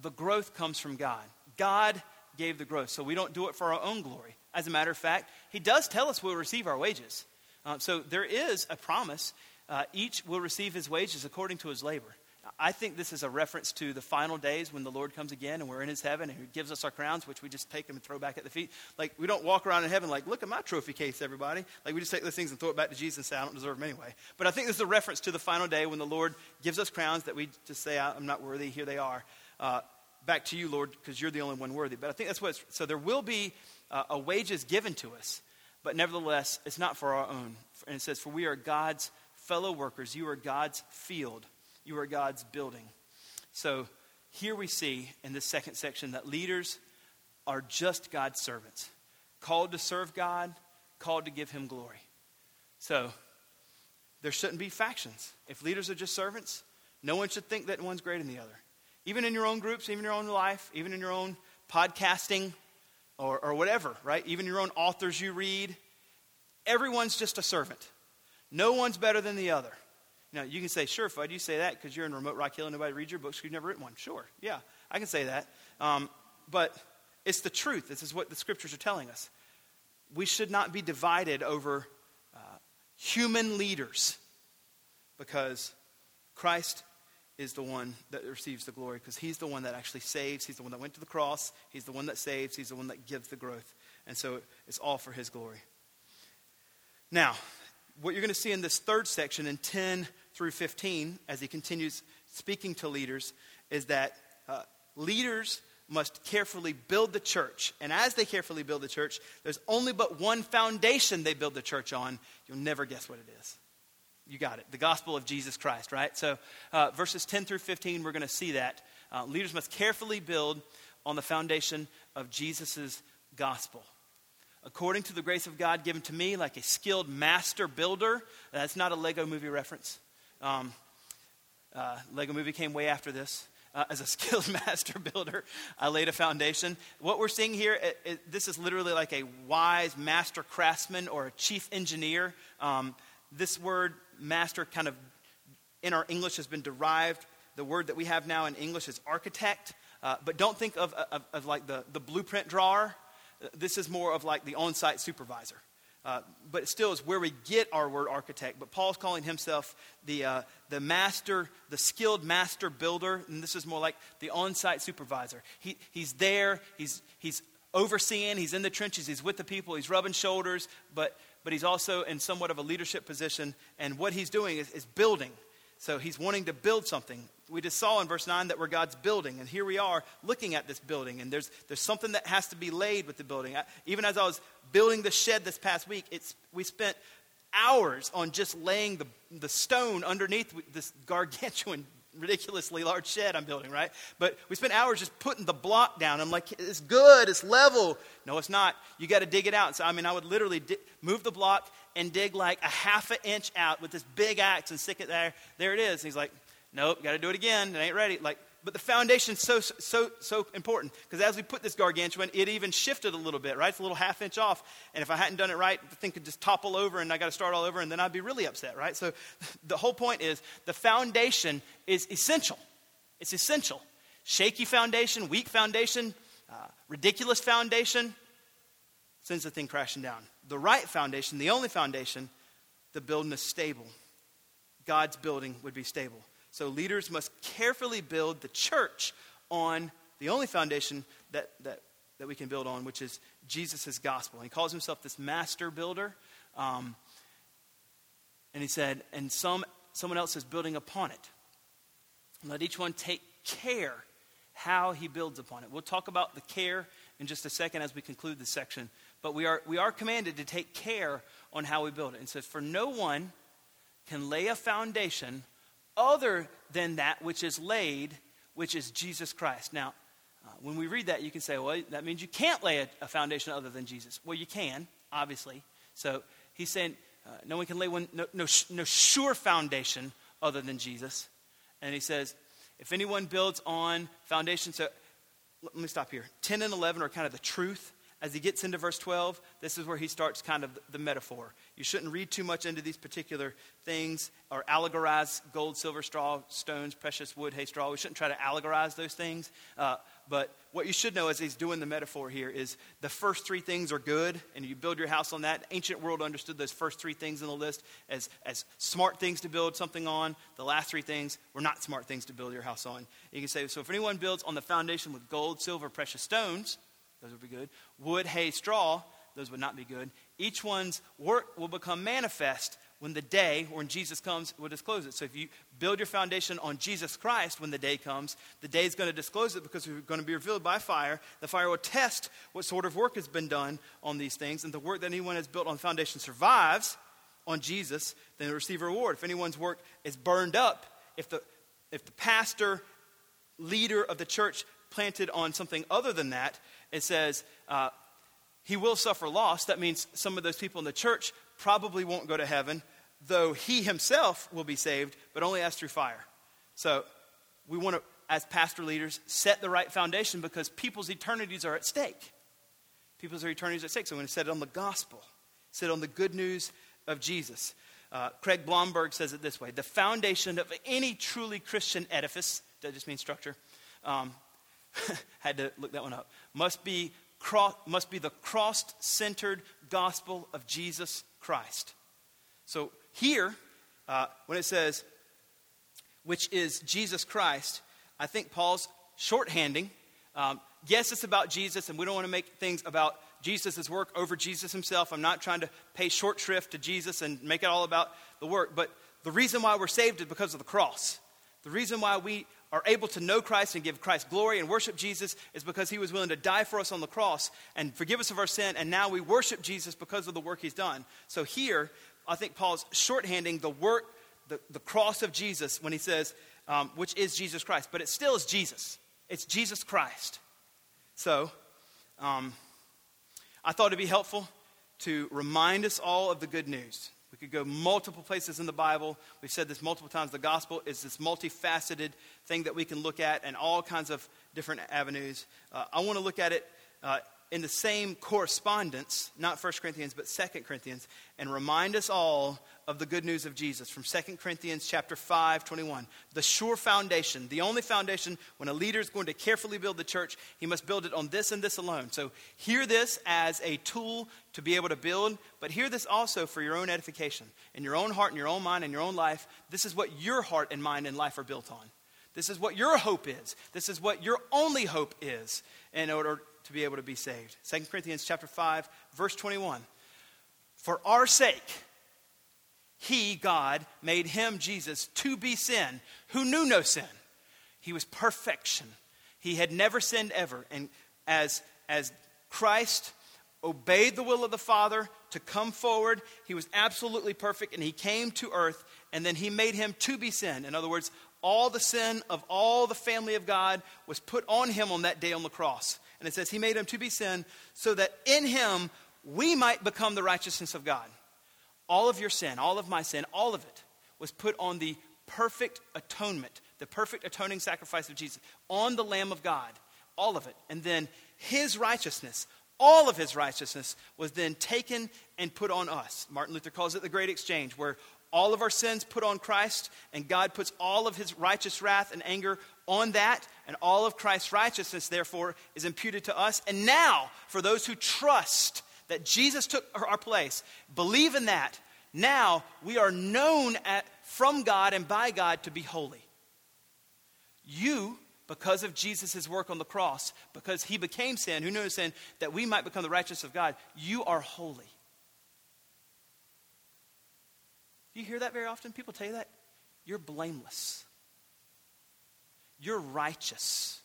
the growth comes from God. God gave the growth. So we don't do it for our own glory. As a matter of fact, He does tell us we'll receive our wages. Uh, so there is a promise. Uh, each will receive his wages according to his labor. I think this is a reference to the final days when the Lord comes again and we're in his heaven and he gives us our crowns, which we just take them and throw back at the feet. Like, we don't walk around in heaven like, look at my trophy case, everybody. Like, we just take those things and throw it back to Jesus and say, I don't deserve them anyway. But I think this is a reference to the final day when the Lord gives us crowns that we just say, I'm not worthy, here they are. Uh, back to you, Lord, because you're the only one worthy. But I think that's what so there will be uh, a is given to us, but nevertheless, it's not for our own. And it says, For we are God's fellow workers, you are God's field, you are God's building. So here we see in this second section that leaders are just God's servants, called to serve God, called to give him glory. So there shouldn't be factions. If leaders are just servants, no one should think that one's greater than the other. Even in your own groups, even in your own life, even in your own podcasting or, or whatever, right? Even your own authors you read, everyone's just a servant. No one's better than the other. Now, you can say, sure, Fudd, you say that because you're in remote Rock Hill and nobody reads your books you've never written one. Sure, yeah, I can say that. Um, but it's the truth. This is what the scriptures are telling us. We should not be divided over uh, human leaders because Christ is the one that receives the glory because he's the one that actually saves. He's the one that went to the cross. He's the one that saves. He's the one that gives the growth. And so it's all for his glory. Now, what you're going to see in this third section in 10 through 15, as he continues speaking to leaders, is that uh, leaders must carefully build the church. And as they carefully build the church, there's only but one foundation they build the church on. You'll never guess what it is. You got it. The gospel of Jesus Christ, right? So, uh, verses 10 through 15, we're going to see that. Uh, leaders must carefully build on the foundation of Jesus' gospel. According to the grace of God given to me, like a skilled master builder, that's not a Lego movie reference. Um, uh, Lego movie came way after this. Uh, as a skilled master builder, I laid a foundation. What we're seeing here, it, it, this is literally like a wise master craftsman or a chief engineer. Um, this word master kind of in our English has been derived. The word that we have now in English is architect. Uh, but don't think of, of, of, like the, the blueprint drawer. This is more of like the on site supervisor. Uh, but still is where we get our word architect. But Paul's calling himself the, uh, the master, the skilled master builder, and this is more like the on site supervisor. He, he's there, he's, he's overseeing, he's in the trenches, he's with the people, he's rubbing shoulders, but, but he's also in somewhat of a leadership position. And what he's doing is, is building. So he's wanting to build something. We just saw in verse 9 that we're God's building, and here we are looking at this building, and there's, there's something that has to be laid with the building. I, even as I was building the shed this past week, it's, we spent hours on just laying the, the stone underneath this gargantuan ridiculously large shed I'm building, right? But we spent hours just putting the block down. I'm like, it's good, it's level. No, it's not. You got to dig it out. So, I mean, I would literally di- move the block and dig like a half an inch out with this big axe and stick it there. There it is. And he's like, nope, got to do it again. It ain't ready. Like, but the foundation's so so so important because as we put this gargantuan, it even shifted a little bit, right? It's a little half inch off, and if I hadn't done it right, the thing could just topple over, and I got to start all over, and then I'd be really upset, right? So, the whole point is the foundation is essential. It's essential. Shaky foundation, weak foundation, uh, ridiculous foundation sends the thing crashing down. The right foundation, the only foundation, the building is stable. God's building would be stable. So leaders must carefully build the church on the only foundation that, that, that we can build on, which is Jesus' gospel. He calls himself this master builder. Um, and he said, and some, someone else is building upon it. Let each one take care how he builds upon it. We'll talk about the care in just a second as we conclude this section. But we are, we are commanded to take care on how we build it. And says, For no one can lay a foundation other than that which is laid, which is Jesus Christ. Now, uh, when we read that, you can say, well, that means you can't lay a, a, foundation other than Jesus. Well, you can, obviously. So he's saying uh, no one can lay one, no, no, no sure foundation other than Jesus. And he says, if anyone builds on foundation, so let me stop here. 10 and 11 are kind of the truth as he gets into verse 12, this is where he starts kind of the metaphor. You shouldn't read too much into these particular things or allegorize gold, silver, straw, stones, precious wood, hay, straw. We shouldn't try to allegorize those things. Uh, but what you should know as he's doing the metaphor here is the first three things are good, and you build your house on that. Ancient world understood those first three things in the list as, as smart things to build something on. The last three things were not smart things to build your house on. You can say, so if anyone builds on the foundation with gold, silver, precious stones, those would be good. Wood, hay, straw, those would not be good. Each one's work will become manifest when the day, or when Jesus comes, will disclose it. So if you build your foundation on Jesus Christ when the day comes, the day is going to disclose it because we're going to be revealed by fire. The fire will test what sort of work has been done on these things. And the work that anyone has built on the foundation survives on Jesus, then they receive a reward. If anyone's work is burned up, if the, if the pastor, leader of the church planted on something other than that, it says uh, he will suffer loss. That means some of those people in the church probably won't go to heaven, though he himself will be saved, but only as through fire. So we want to, as pastor leaders, set the right foundation because people's eternities are at stake. People's eternities are at stake. So we're going to set it on the gospel, set it on the good news of Jesus. Uh, Craig Blomberg says it this way The foundation of any truly Christian edifice, that just means structure, um, had to look that one up, must be, cro- must be the cross centered gospel of Jesus Christ. So here, uh, when it says, which is Jesus Christ, I think Paul's shorthanding. Um, yes, it's about Jesus, and we don't want to make things about Jesus' work over Jesus himself. I'm not trying to pay short shrift to Jesus and make it all about the work, but the reason why we're saved is because of the cross. The reason why we are able to know Christ and give Christ glory and worship Jesus is because he was willing to die for us on the cross and forgive us of our sin, and now we worship Jesus because of the work he's done. So here, I think Paul's shorthanding the work, the, the cross of Jesus when he says, um, which is Jesus Christ, but it still is Jesus. It's Jesus Christ. So, um, I thought it'd be helpful to remind us all of the good news. We could go multiple places in the Bible. We've said this multiple times. The gospel is this multifaceted thing that we can look at in all kinds of different avenues. Uh, I want to look at it uh, in the same correspondence, not 1 Corinthians, but 2 Corinthians, and remind us all of the good news of Jesus from 2 Corinthians chapter 5, 21. The sure foundation, the only foundation when a leader is going to carefully build the church, he must build it on this and this alone. So hear this as a tool to be able to build, but hear this also for your own edification, in your own heart, in your own mind, in your own life. This is what your heart and mind and life are built on. This is what your hope is. This is what your only hope is in order to be able to be saved. 2 Corinthians chapter 5, verse 21. For our sake, he, God, made him, Jesus, to be sin, who knew no sin. He was perfection. He had never sinned ever. And as, as Christ obeyed the will of the Father to come forward, he was absolutely perfect, and he came to earth, and then he made him to be sin. In other words, all the sin of all the family of God was put on him on that day on the cross. And it says he made him to be sin so that in him we might become the righteousness of God. All of your sin, all of my sin, all of it was put on the perfect atonement, the perfect atoning sacrifice of Jesus, on the Lamb of God, all of it. And then his righteousness, all of his righteousness, was then taken and put on us. Martin Luther calls it the great exchange, where all of our sins put on Christ, and God puts all of his righteous wrath and anger on that, and all of Christ's righteousness, therefore, is imputed to us. And now, for those who trust that Jesus took our place, believe in that, now we are known at, from God and by God to be holy. You, because of Jesus' work on the cross, because he became sin, who knew sin, that we might become the righteousness of God, you are holy. Do you hear that very often? People tell you that. You're blameless. You're righteous.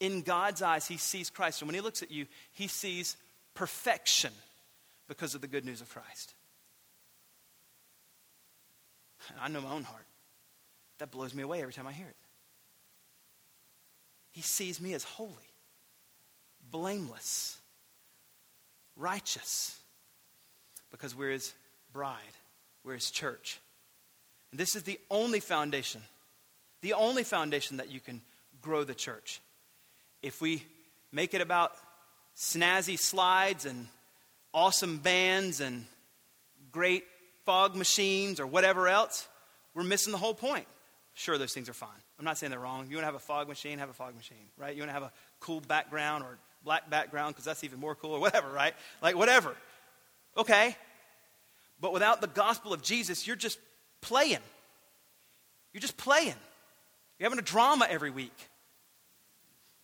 In God's eyes, He sees Christ. And when He looks at you, He sees perfection because of the good news of Christ. And I know my own heart. That blows me away every time I hear it. He sees me as holy, blameless, righteous, because we're His bride. We're his church. And this is the only foundation, the only foundation that you can grow the church. If we make it about snazzy slides and awesome bands and great fog machines or whatever else, we're missing the whole point. Sure, those things are fine. I'm not saying they're wrong. You want to have a fog machine, have a fog machine, right? You want to have a cool background or black background because that's even more cool or whatever, right? Like, whatever. Okay. But without the gospel of Jesus, you're just playing. You're just playing. You're having a drama every week.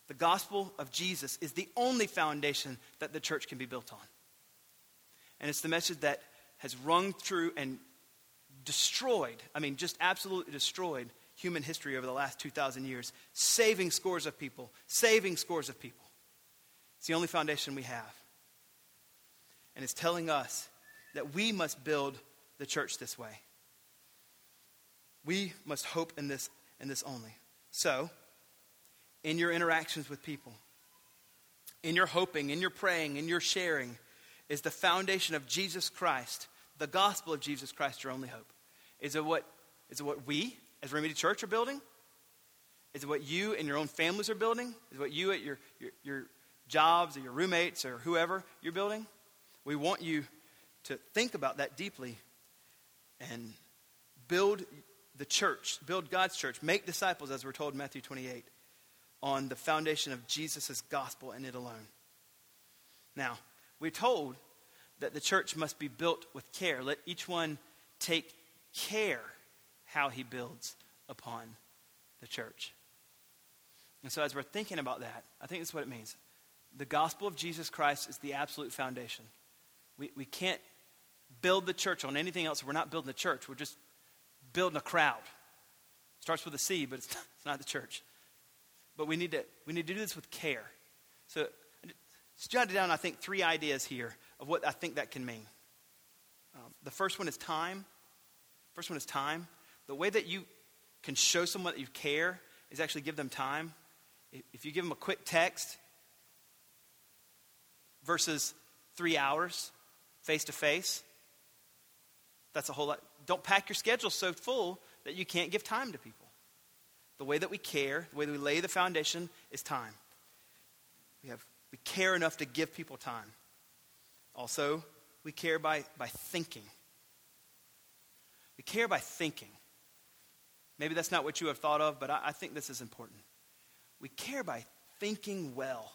The gospel of Jesus is the only foundation that the church can be built on. And it's the message that has rung through and destroyed, I mean, just absolutely destroyed human history over the last 2,000 years, saving scores of people, saving scores of people. It's the only foundation we have. And it's telling us that we must build the church this way. We must hope in this and this only. So, in your interactions with people, in your hoping, in your praying, in your sharing, is the foundation of Jesus Christ, the gospel of Jesus Christ, your only hope. Is it what, is it what we as Remedy Church are building? Is it what you and your own families are building? Is what you at your, your, your jobs or your roommates or whoever you're building? We want you to think about that deeply and build the church, build God's church, make disciples, as we're told in Matthew 28, on the foundation of Jesus' gospel and it alone. Now, we're told that the church must be built with care. Let each one take care how he builds upon the church. And so, as we're thinking about that, I think that's what it means. The gospel of Jesus Christ is the absolute foundation. We, we can't build the church on anything else. We're not building the church, we're just building a crowd. It starts with a C, but it's not, it's not the church. But we need, to, we need to do this with care. So, just jotted down, I think, three ideas here of what I think that can mean. Um, the first one is time. First one is time. The way that you can show someone that you care is actually give them time. If you give them a quick text versus three hours face to face, that's a whole lot. Don't pack your schedule so full that you can't give time to people. The way that we care, the way that we lay the foundation is time. We, have, we care enough to give people time. Also, we care by, by thinking. We care by thinking. Maybe that's not what you have thought of, but I, I think this is important. We care by thinking well.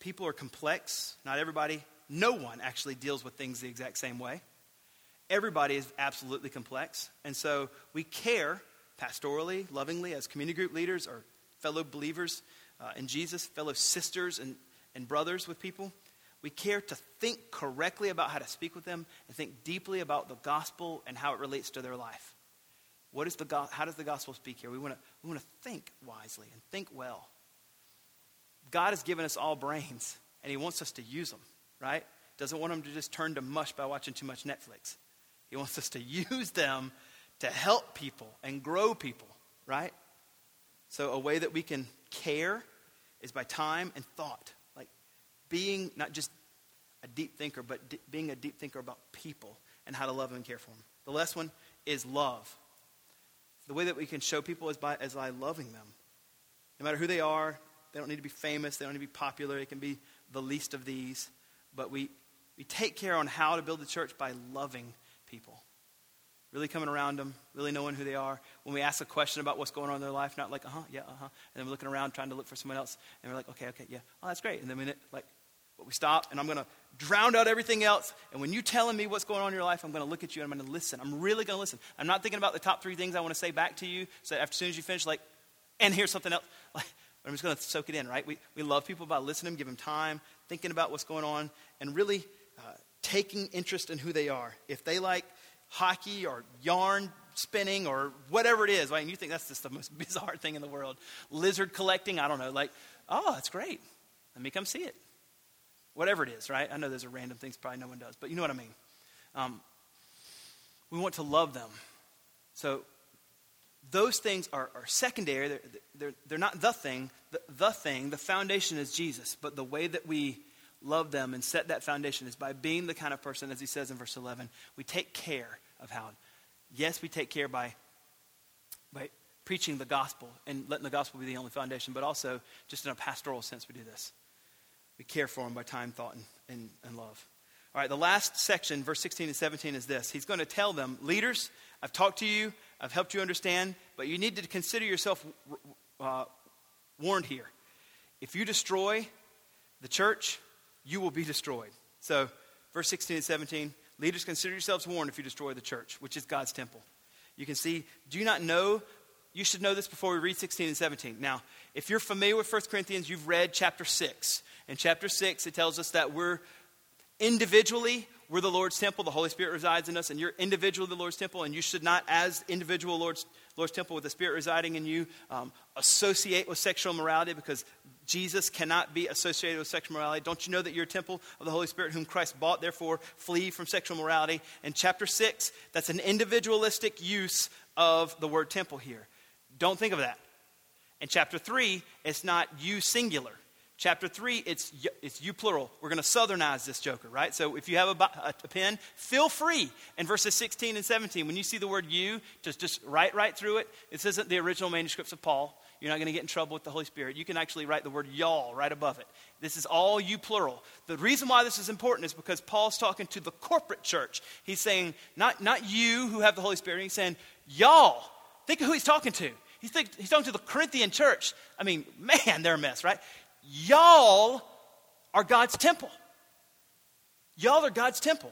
People are complex. Not everybody, no one actually deals with things the exact same way. Everybody is absolutely complex. And so we care pastorally, lovingly, as community group leaders or fellow believers uh, in Jesus, fellow sisters and, and brothers with people. We care to think correctly about how to speak with them and think deeply about the gospel and how it relates to their life. What is the go- how does the gospel speak here? We want to we want to think wisely and think well. God has given us all brains, and He wants us to use them, right? Doesn't want them to just turn to mush by watching too much Netflix. He wants us to use them to help people and grow people, right? So, a way that we can care is by time and thought. Like being not just a deep thinker, but d- being a deep thinker about people and how to love them and care for them. The last one is love. The way that we can show people is by, is by loving them. No matter who they are, they don't need to be famous, they don't need to be popular, it can be the least of these. But we, we take care on how to build the church by loving people. Really coming around them, really knowing who they are. When we ask a question about what's going on in their life, not like, uh huh, yeah, uh huh. And then we're looking around trying to look for someone else, and we're like, okay, okay, yeah, oh, that's great. And then we like, but we stop, and I'm going to drown out everything else. And when you're telling me what's going on in your life, I'm going to look at you and I'm going to listen. I'm really going to listen. I'm not thinking about the top three things I want to say back to you. So after, as soon as you finish, like, and here's something else. Like, I'm just going to soak it in, right? We, we love people by listening, give them time, thinking about what's going on, and really uh, taking interest in who they are. If they like hockey or yarn spinning or whatever it is, right? And you think that's just the most bizarre thing in the world. Lizard collecting, I don't know. Like, oh, that's great. Let me come see it. Whatever it is, right? I know those are random things, probably no one does, but you know what I mean. Um, we want to love them. So those things are, are secondary. They're, they're, they're, not the thing. The, the thing, the foundation is Jesus. But the way that we love them and set that foundation is by being the kind of person, as he says in verse 11, we take care of how. Yes, we take care by, by preaching the gospel and letting the gospel be the only foundation, but also just in a pastoral sense, we do this. We care for them by time, thought, and, and, and love. All right, the last section, verse 16 and 17, is this. He's going to tell them, leaders, I've talked to you, I've helped you understand, but you need to consider yourself uh, warned here. If you destroy the church, you will be destroyed. So, verse 16 and 17, leaders, consider yourselves warned if you destroy the church, which is God's temple. You can see, do you not know? You should know this before we read 16 and 17. Now, if you're familiar with 1 Corinthians, you've read chapter 6. In chapter 6, it tells us that we're individually, we're the Lord's temple. The Holy Spirit resides in us, and you're individually the Lord's temple, and you should not, as individual Lord's, Lord's temple with the Spirit residing in you, um, associate with sexual morality because Jesus cannot be associated with sexual morality. Don't you know that you're a temple of the Holy Spirit whom Christ bought? Therefore, flee from sexual morality. In chapter 6, that's an individualistic use of the word temple here. Don't think of that. In chapter 3, it's not you singular. Chapter 3, it's, it's you plural. We're going to southernize this joker, right? So if you have a, a, a, pen, feel free in verses 16 and 17. When you see the word you, just, just write right through it. This isn't the original manuscripts of Paul. You're not going to get in trouble with the Holy Spirit. You can actually write the word y'all right above it. This is all you plural. The reason why this is important is because Paul's talking to the corporate church. He's saying, not, not you who have the Holy Spirit, he's saying, y'all. Think of who he's talking to. He's, think, he's talking to the Corinthian church. I mean, man, they're a mess, right? Y'all are God's temple. Y'all are God's temple.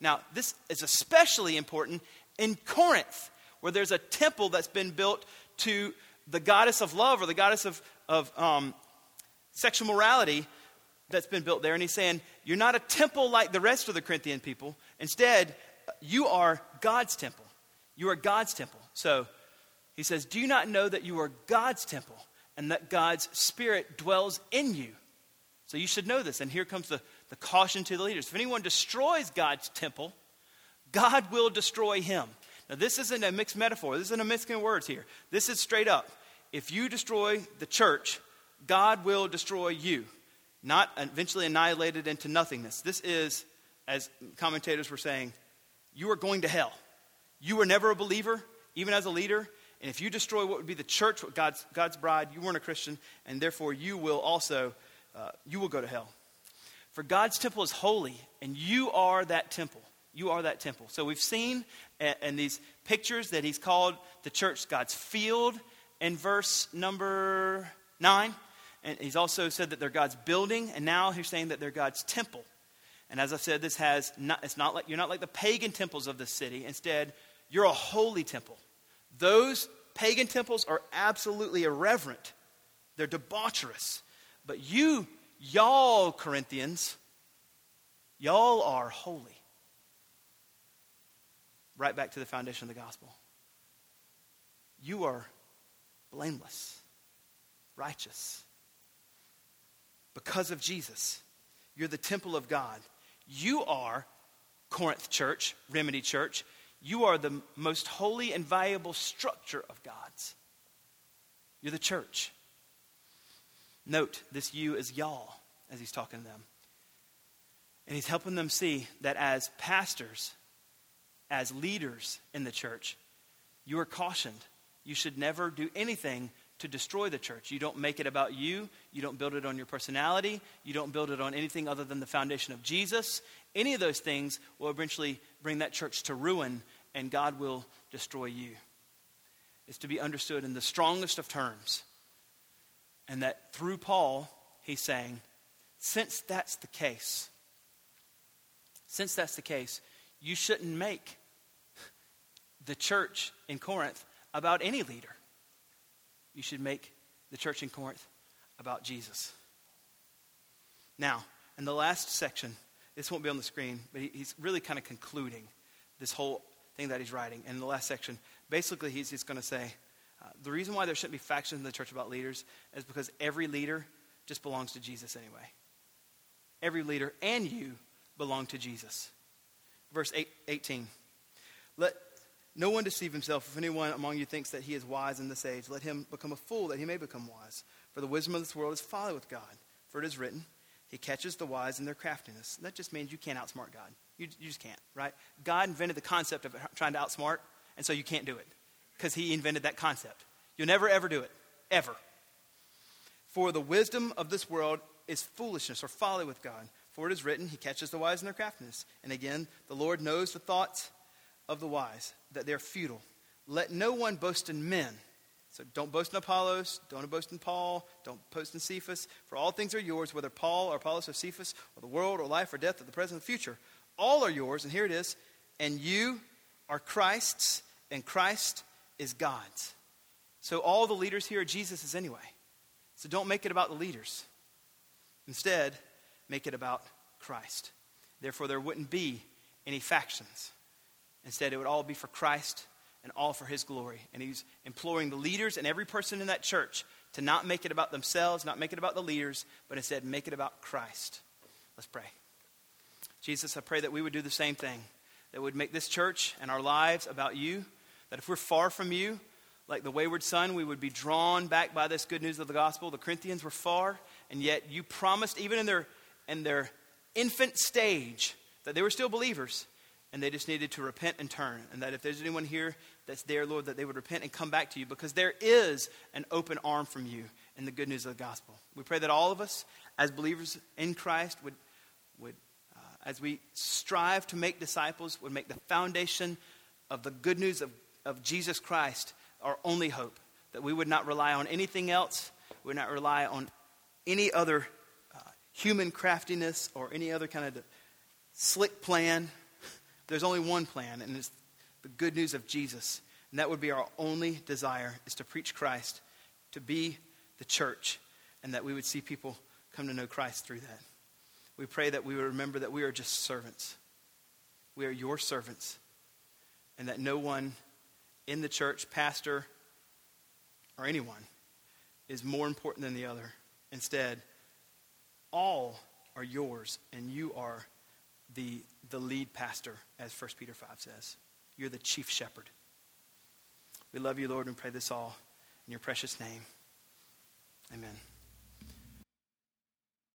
Now, this is especially important in Corinth, where there's a temple that's been built to the goddess of love or the goddess of, of um, sexual morality that's been built there. And he's saying, You're not a temple like the rest of the Corinthian people. Instead, you are God's temple. You are God's temple. So he says, Do you not know that you are God's temple and that God's Spirit dwells in you. So you should know this. And here comes the, the caution to the leaders. If anyone destroys God's temple, God will destroy him. Now, this isn't a mixed metaphor. This isn't a mixing of words here. This is straight up. If you destroy the church, God will destroy you, not eventually annihilated into nothingness. This is, as commentators were saying, you are going to hell. You were never a believer, even as a leader. And if you destroy what would be the church, God's, God's bride, you weren't a Christian, and therefore you will also, uh, you will go to hell. For God's temple is holy, and you are that temple. You are that temple. So we've seen uh, in these pictures that he's called the church God's field in verse number 9. And he's also said that they're God's building, and now he's saying that they're God's temple. And as I said, this has not, it's not like you're not like the pagan temples of the city. Instead, you're a holy temple. Those pagan temples are absolutely irreverent, they're debaucherous. But you, y'all, Corinthians, y'all are holy. Right back to the foundation of the gospel. You are blameless, righteous. Because of Jesus, you're the temple of God. You are Corinth Church, Remedy Church. You are the most holy and valuable structure of God's. You're the church. Note this you is y'all as he's talking to them. And he's helping them see that as pastors, as leaders in the church, you are cautioned. You should never do anything to destroy the church. You don't make it about you. You don't build it on your personality. You don't build it on anything other than the foundation of Jesus. Any of those things will eventually bring that church to ruin, and God will destroy you. It's to be understood in the strongest of terms. And that through Paul, he's saying, since that's the case, since that's the case, you shouldn't make the church in Corinth about any leader you should make the church in Corinth about Jesus. Now, in the last section, this won't be on the screen, but he's really kind of concluding this whole thing that he's writing. In the last section, basically, he's just going to say uh, the reason why there shouldn't be factions in the church about leaders is because every leader just belongs to Jesus anyway. Every leader and you belong to Jesus. Verse eight, 18. Let no one deceive himself. If anyone among you thinks that he is wise in this age, let him become a fool that he may become wise. For the wisdom of this world is folly with God. For it is written, He catches the wise in their craftiness. That just means you can't outsmart God. You, you just can't, right? God invented the concept of trying to outsmart, and so you can't do it because He invented that concept. You'll never, ever do it. Ever. For the wisdom of this world is foolishness or folly with God. For it is written, He catches the wise in their craftiness. And again, the Lord knows the thoughts of the wise, that they're futile. Let no one boast in men. So don't boast in Apollos, don't boast in Paul, don't boast in Cephas, for all things are yours, whether Paul or Apollos or Cephas, or the world or life or death or the present or the future. All are yours, and here it is, and you are Christ's, and Christ is God's. So all the leaders here are Jesus's anyway. So don't make it about the leaders. Instead, make it about Christ. Therefore, there wouldn't be any factions. Instead, it would all be for Christ and all for his glory. And he's imploring the leaders and every person in that church to not make it about themselves, not make it about the leaders, but instead make it about Christ. Let's pray. Jesus, I pray that we would do the same thing, that would make this church and our lives about you, that if we're far from you, like the wayward son, we would be drawn back by this good news of the gospel. The Corinthians were far, and yet you promised, even in their, in their infant stage, that they were still believers, and they just needed to repent and turn. And that if there's anyone here that's there, Lord, that they would repent and come back to you, because there is an open arm from you in the good news of the gospel. We pray that all of us, as believers in Christ, would, would uh, as we strive to make disciples, would make the foundation of the good news of, of Jesus Christ our only hope. That we would not rely on anything else, we would not rely on any other uh, human craftiness or any other kind of slick plan. There's only one plan, and it's the good news of Jesus. And that would be our only desire is to preach Christ, to be the church, and that we would see people come to know Christ through that. We pray that we would remember that we are just servants. We are your servants, and that no one in the church, pastor, or anyone, is more important than the other. Instead, all are yours, and you are the, the lead pastor, as 1 Peter 5 says. You're the chief shepherd. We love you, Lord, and pray this all in your precious name. Amen.